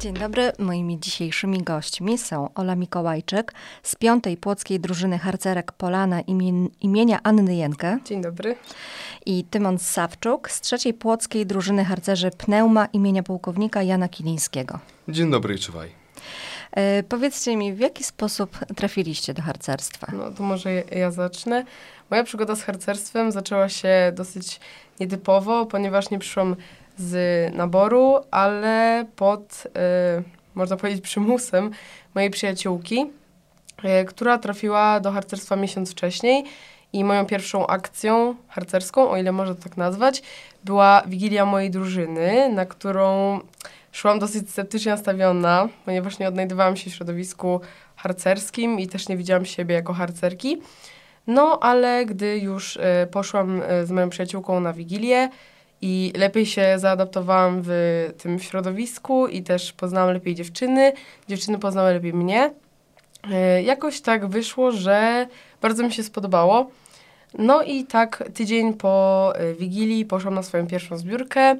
Dzień dobry. Moimi dzisiejszymi gośćmi są Ola Mikołajczyk z piątej płockiej drużyny harcerek Polana imien, imienia Anny Jenkę. Dzień dobry. I Tymon Sawczuk z trzeciej płockiej drużyny harcerzy Pneuma imienia pułkownika Jana Kilińskiego. Dzień dobry, czuwaj. E, powiedzcie mi, w jaki sposób trafiliście do harcerstwa? No to może ja, ja zacznę. Moja przygoda z harcerstwem zaczęła się dosyć nietypowo, ponieważ nie przyszłam z naboru, ale pod, y, można powiedzieć, przymusem mojej przyjaciółki, y, która trafiła do harcerstwa miesiąc wcześniej. I moją pierwszą akcją harcerską, o ile można to tak nazwać, była wigilia mojej drużyny, na którą szłam dosyć sceptycznie nastawiona, ponieważ nie odnajdywałam się w środowisku harcerskim i też nie widziałam siebie jako harcerki. No, ale gdy już y, poszłam z moją przyjaciółką na wigilię i lepiej się zaadaptowałam w tym środowisku i też poznałam lepiej dziewczyny, dziewczyny poznały lepiej mnie. Y, jakoś tak wyszło, że bardzo mi się spodobało. No i tak tydzień po y, Wigilii poszłam na swoją pierwszą zbiórkę.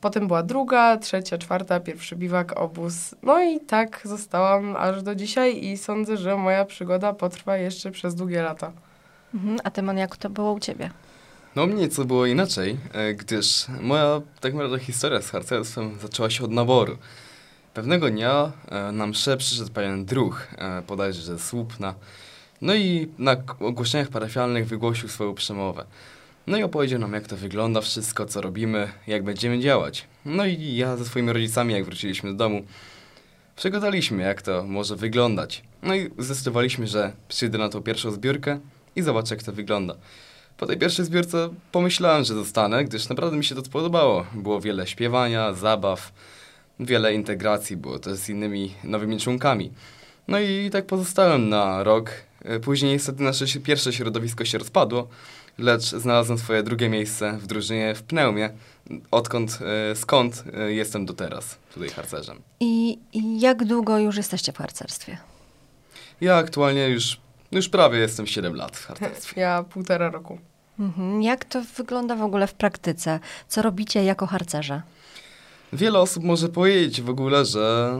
Potem była druga, trzecia, czwarta, pierwszy biwak, obóz. No i tak zostałam aż do dzisiaj i sądzę, że moja przygoda potrwa jeszcze przez długie lata. Mhm. A Tymon, jak to było u ciebie? No mnie co było inaczej, e, gdyż moja tak naprawdę historia z harcerstwem zaczęła się od naboru. Pewnego dnia e, na mszę przyszedł pewien druh, e, bodajże ze Słupna, no i na ogłoszeniach parafialnych wygłosił swoją przemowę. No i opowiedział nam, jak to wygląda wszystko, co robimy, jak będziemy działać. No i ja ze swoimi rodzicami, jak wróciliśmy do domu, przegadaliśmy, jak to może wyglądać. No i zdecydowaliśmy, że przyjdę na tą pierwszą zbiórkę i zobaczę, jak to wygląda. Po tej pierwszej zbiórce pomyślałem, że zostanę, gdyż naprawdę mi się to podobało. Było wiele śpiewania, zabaw, wiele integracji było też z innymi nowymi członkami. No i tak pozostałem na rok. E, Później niestety nasze pierwsze środowisko się rozpadło, lecz znalazłem swoje drugie miejsce w drużynie w Pneumie, odkąd, e, skąd e, jestem do teraz tutaj harcerzem. I, I jak długo już jesteście w harcerstwie? Ja aktualnie już, już prawie jestem 7 lat w harcerstwie. Ja półtora roku. Mhm. Jak to wygląda w ogóle w praktyce? Co robicie jako harcerze? Wiele osób może powiedzieć w ogóle, że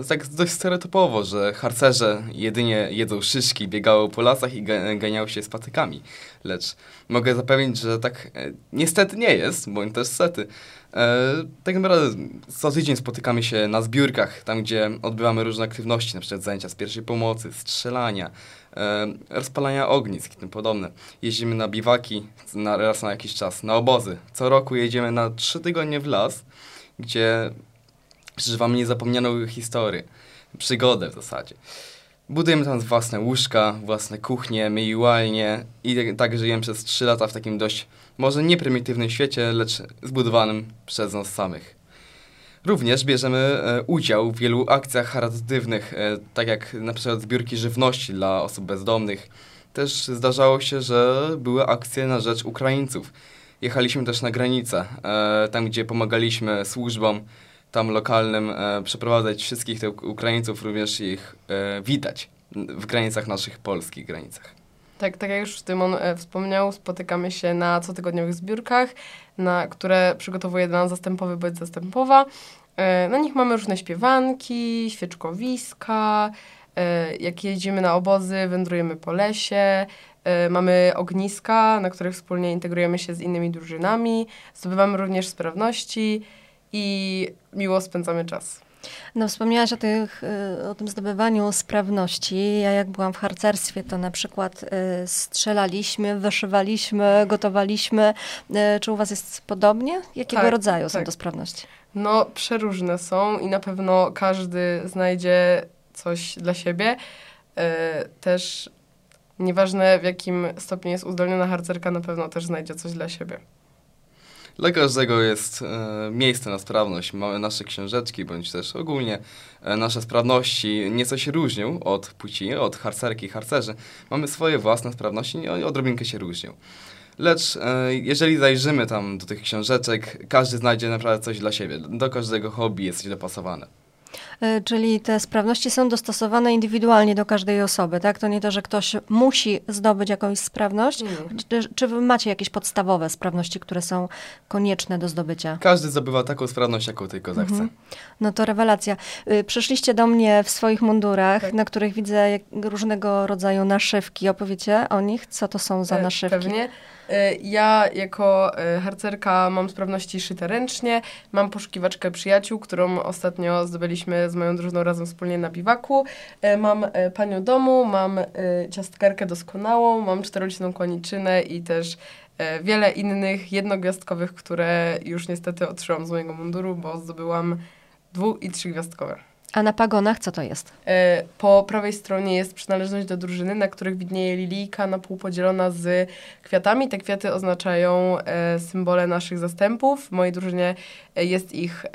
e, tak dość stereotypowo, że harcerze jedynie jedzą szyszki, biegają po lasach i ga- ganiają się z patykami. Lecz mogę zapewnić, że tak e, niestety nie jest, bądź też sety. E, tak naprawdę co tydzień spotykamy się na zbiórkach, tam gdzie odbywamy różne aktywności, na przykład zajęcia z pierwszej pomocy, strzelania, e, rozpalania ognisk i tym podobne. Jeździmy na biwaki na, raz na jakiś czas, na obozy. Co roku jedziemy na trzy tygodnie w las, gdzie przeżywamy niezapomnianą historię, przygodę w zasadzie. Budujemy tam własne łóżka, własne kuchnie, myjalnie i tak żyjemy przez 3 lata w takim dość, może nie prymitywnym świecie, lecz zbudowanym przez nas samych. Również bierzemy e, udział w wielu akcjach charytatywnych, e, tak jak na przykład zbiórki żywności dla osób bezdomnych. Też zdarzało się, że były akcje na rzecz Ukraińców. Jechaliśmy też na granicę, e, tam gdzie pomagaliśmy służbom tam lokalnym e, przeprowadzać wszystkich tych Ukraińców, również ich e, witać w granicach naszych polskich granicach. Tak, tak jak już Tymon e, wspomniał, spotykamy się na cotygodniowych zbiórkach, na które przygotowuje dla nas zastępowy bądź zastępowa. E, na nich mamy różne śpiewanki, świeczkowiska. E, jak jedziemy na obozy, wędrujemy po lesie. Mamy ogniska, na których wspólnie integrujemy się z innymi drużynami. Zdobywamy również sprawności i miło spędzamy czas. No, wspomniałaś o, tych, y, o tym zdobywaniu sprawności. Ja jak byłam w harcerstwie, to na przykład y, strzelaliśmy, wyszywaliśmy, gotowaliśmy. Y, Czy u was jest podobnie? Jakiego Tak, rodzaju są tak. to sprawności? No, przeróżne są i na pewno każdy znajdzie coś dla siebie. Też nieważne w jakim stopniu jest uzdolniona harcerka, na pewno też znajdzie coś dla siebie. Dla każdego jest e, miejsce na sprawność. Mamy nasze książeczki, bądź też ogólnie e, nasze sprawności nieco się różnią od płci, od harcerki i harcerzy. Mamy swoje własne sprawności i odrobinkę się różnią. Lecz e, jeżeli zajrzymy tam do tych książeczek, każdy znajdzie naprawdę coś dla siebie. Do każdego hobby jest coś dopasowane. Y, Czyli te sprawności są dostosowane indywidualnie do każdej osoby, tak? To nie to, że ktoś musi zdobyć jakąś sprawność. Nie. Czy, czy wy macie jakieś podstawowe sprawności, które są konieczne do zdobycia? Każdy zdobywa taką sprawność, jaką tylko zechce. Mhm. No to rewelacja. Y, Przyszliście do mnie w swoich mundurach, Tak. na których widzę różnego rodzaju naszywki. Opowiecie o nich? Co to są za E, naszywki? Pewnie. E, Ja jako e, harcerka mam sprawności szyte ręcznie, mam poszukiwaczkę przyjaciół, którą ostatnio zdobyliśmy z moją drużyną razem wspólnie na biwaku. E, Mam panią domu, mam ciastkarkę doskonałą, mam czteroliczną kłaniczynę i też wiele innych jednogwiazdkowych, które już niestety otrzymałam z mojego munduru, bo zdobyłam dwu- i trzygwiazdkowe. A na pagonach co to jest? E, Po prawej stronie jest przynależność do drużyny, na których widnieje lilijka na pół podzielona z kwiatami. Te kwiaty oznaczają e, symbole naszych zastępów. W mojej drużynie e, jest ich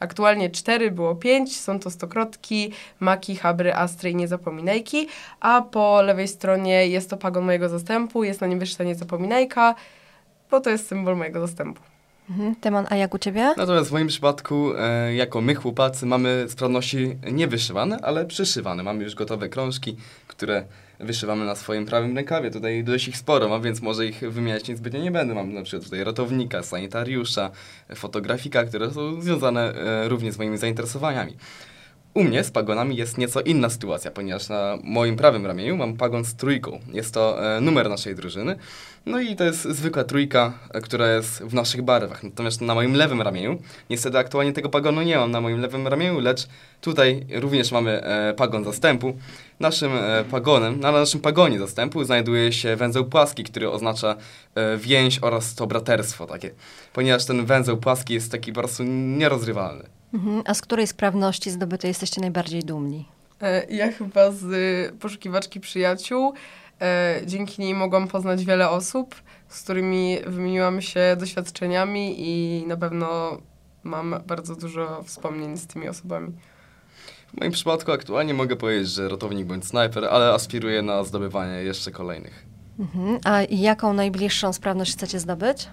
aktualnie cztery, było pięć. Są to stokrotki, maki, habry, astry i niezapominajki. A po lewej stronie jest to pagon mojego zastępu, jest na nim wyższa niezapominajka, bo to jest symbol mojego zastępu. Mhm. Tymon, a jak u ciebie? Natomiast w moim przypadku, e, jako my chłopacy, mamy sprawności nie wyszywane, ale przyszywane. Mamy już gotowe krążki, które wyszywamy na swoim prawym rękawie. Tutaj dość ich sporo mam, więc może ich wymieniać niezbytnio nie będę. Mam na przykład tutaj ratownika, sanitariusza, fotografika, które są związane e, również z moimi zainteresowaniami. U mnie z pagonami jest nieco inna sytuacja, ponieważ na moim prawym ramieniu mam pagon z trójką. Jest to e, numer naszej drużyny. No i to jest zwykła trójka, e, która jest w naszych barwach. Natomiast na moim lewym ramieniu, niestety aktualnie tego pagonu nie mam na moim lewym ramieniu, lecz tutaj również mamy e, pagon zastępu. Naszym pagonem, na naszym pagonie zastępu znajduje się węzeł płaski, który oznacza więź oraz to braterstwo takie. Ponieważ ten węzeł płaski jest taki po prostu nierozrywalny. Mhm. A z której sprawności zdobytej jesteście najbardziej dumni? E, Ja chyba z y, poszukiwaczki przyjaciół. E, dzięki niej mogłam poznać wiele osób, z którymi wymieniłam się doświadczeniami i na pewno mam bardzo dużo wspomnień z tymi osobami. W moim przypadku aktualnie mogę powiedzieć, że ratownik bądź snajper, ale aspiruję na zdobywanie jeszcze kolejnych. Mhm. A jaką najbliższą sprawność chcecie zdobyć?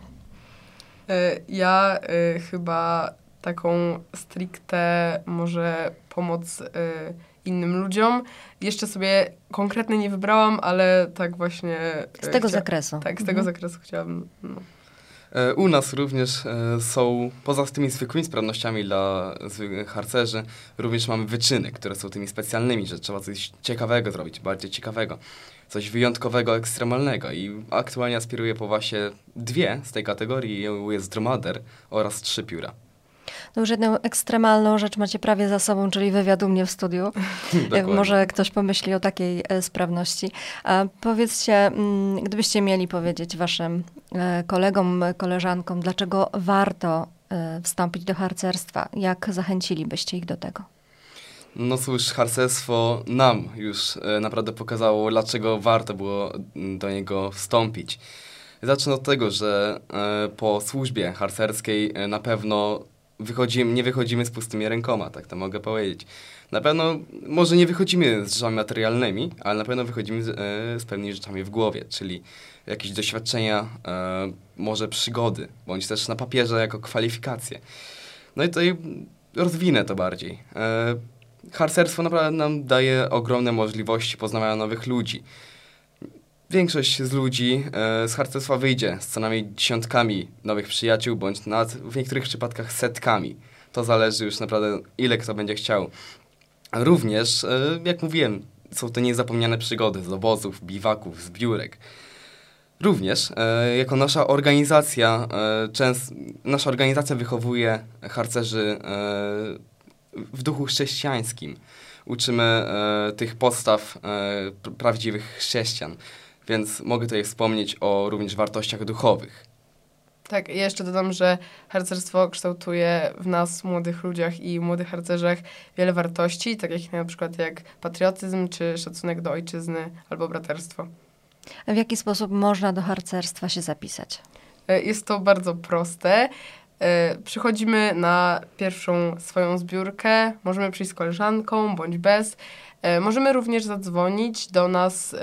E, Ja e, chyba taką stricte może pomoc e, innym ludziom. Jeszcze sobie konkretnie nie wybrałam, ale tak właśnie... e, Z tego chcia- zakresu. Tak, z tego Mhm. zakresu chciałabym. No. E, U nas również e, są, poza tymi zwykłymi sprawnościami dla zwykłych harcerzy, również mamy wyczyny, które są tymi specjalnymi, że trzeba coś ciekawego zrobić, bardziej ciekawego, coś wyjątkowego, ekstremalnego i aktualnie aspiruję po właśnie dwie z tej kategorii, jest dromader oraz trzy pióra. No już jedną ekstremalną rzecz macie prawie za sobą, czyli wywiad u mnie w studiu. Dokładnie. Może ktoś pomyśli o takiej e, sprawności. A powiedzcie, mm, gdybyście mieli powiedzieć waszym e, kolegom, e, koleżankom, dlaczego warto e, wstąpić do harcerstwa, jak zachęcilibyście ich do tego? No cóż, harcerstwo nam już e, naprawdę pokazało, dlaczego warto było mm, do niego wstąpić. Zacznę od tego, że e, po służbie harcerskiej e, na pewno wychodzimy, nie wychodzimy z pustymi rękoma, tak to mogę powiedzieć. Na pewno, może nie wychodzimy z rzeczami materialnymi, ale na pewno wychodzimy z, e, z pewnymi rzeczami w głowie, czyli jakieś doświadczenia, e, może przygody, bądź też na papierze jako kwalifikacje. No i tutaj rozwinę to bardziej. E, harcerstwo naprawdę nam daje ogromne możliwości poznawania nowych ludzi. Większość z ludzi e, z harcerstwa wyjdzie z co najmniej dziesiątkami nowych przyjaciół, bądź nawet w niektórych przypadkach setkami. To zależy już naprawdę, ile kto będzie chciał. Również, e, jak mówiłem, są to niezapomniane przygody z obozów, biwaków, zbiórek. Również, e, jako nasza organizacja, e, częst, nasza organizacja wychowuje harcerzy e, w duchu chrześcijańskim. Uczymy e, tych podstaw e, pr- prawdziwych chrześcijan, więc mogę tutaj wspomnieć o również wartościach duchowych. Tak, i jeszcze dodam, że harcerstwo kształtuje w nas, młodych ludziach i młodych harcerzach wiele wartości, tak jak na przykład jak patriotyzm, czy szacunek do ojczyzny, albo braterstwo. A w jaki sposób można do harcerstwa się zapisać? E, Jest to bardzo proste. E, Przychodzimy na pierwszą swoją zbiórkę, możemy przyjść z koleżanką bądź bez. E, Możemy również zadzwonić do nas e,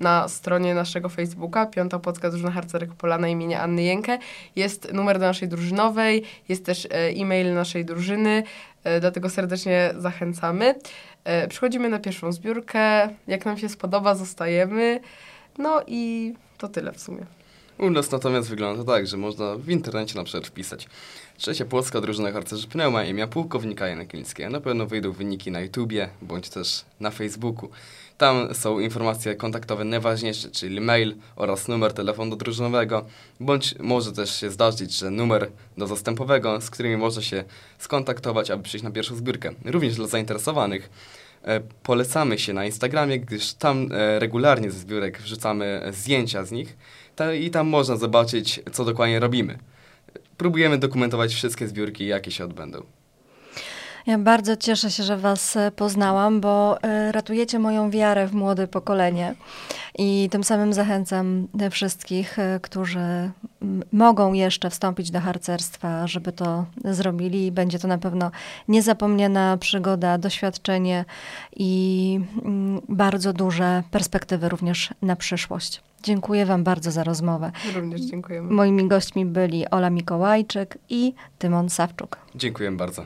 na stronie naszego Facebooka, Piąta Płocka Drużyna Harcerek Polana imienia Anny Jękę. Jest numer do naszej drużynowej, jest też e, e-mail naszej drużyny, dlatego serdecznie zachęcamy. Przychodzimy na pierwszą zbiórkę, jak nam się spodoba, zostajemy. No i to tyle w sumie. U nas natomiast wygląda to tak, że można w internecie na przykład wpisać Trzecia Płocka Drużyna Harcerzy Pneuma imienia pułkownika Jana Klińskiego. Na pewno wyjdą wyniki na YouTubie, bądź też na Facebooku. Tam są informacje kontaktowe najważniejsze, czyli mail oraz numer telefonu drużynowego, bądź może też się zdarzyć, że numer do zastępowego, z którymi można się skontaktować, aby przyjść na pierwszą zbiórkę. Również dla zainteresowanych e, polecamy się na Instagramie, gdyż tam e, regularnie ze zbiórek wrzucamy zdjęcia z nich ta, i tam można zobaczyć, co dokładnie robimy. Próbujemy dokumentować wszystkie zbiórki, jakie się odbędą. Ja bardzo cieszę się, że Was e, poznałam, bo e, ratujecie moją wiarę w młode pokolenie i tym samym zachęcam wszystkich, e, którzy mogą jeszcze wstąpić do harcerstwa, żeby to zrobili. Będzie to na pewno niezapomniana przygoda, doświadczenie i bardzo duże perspektywy również na przyszłość. Dziękuję Wam bardzo za rozmowę. Również dziękujemy. Moimi gośćmi byli Ola Mikołajczyk i Tymon Sawczuk. Dziękuję bardzo.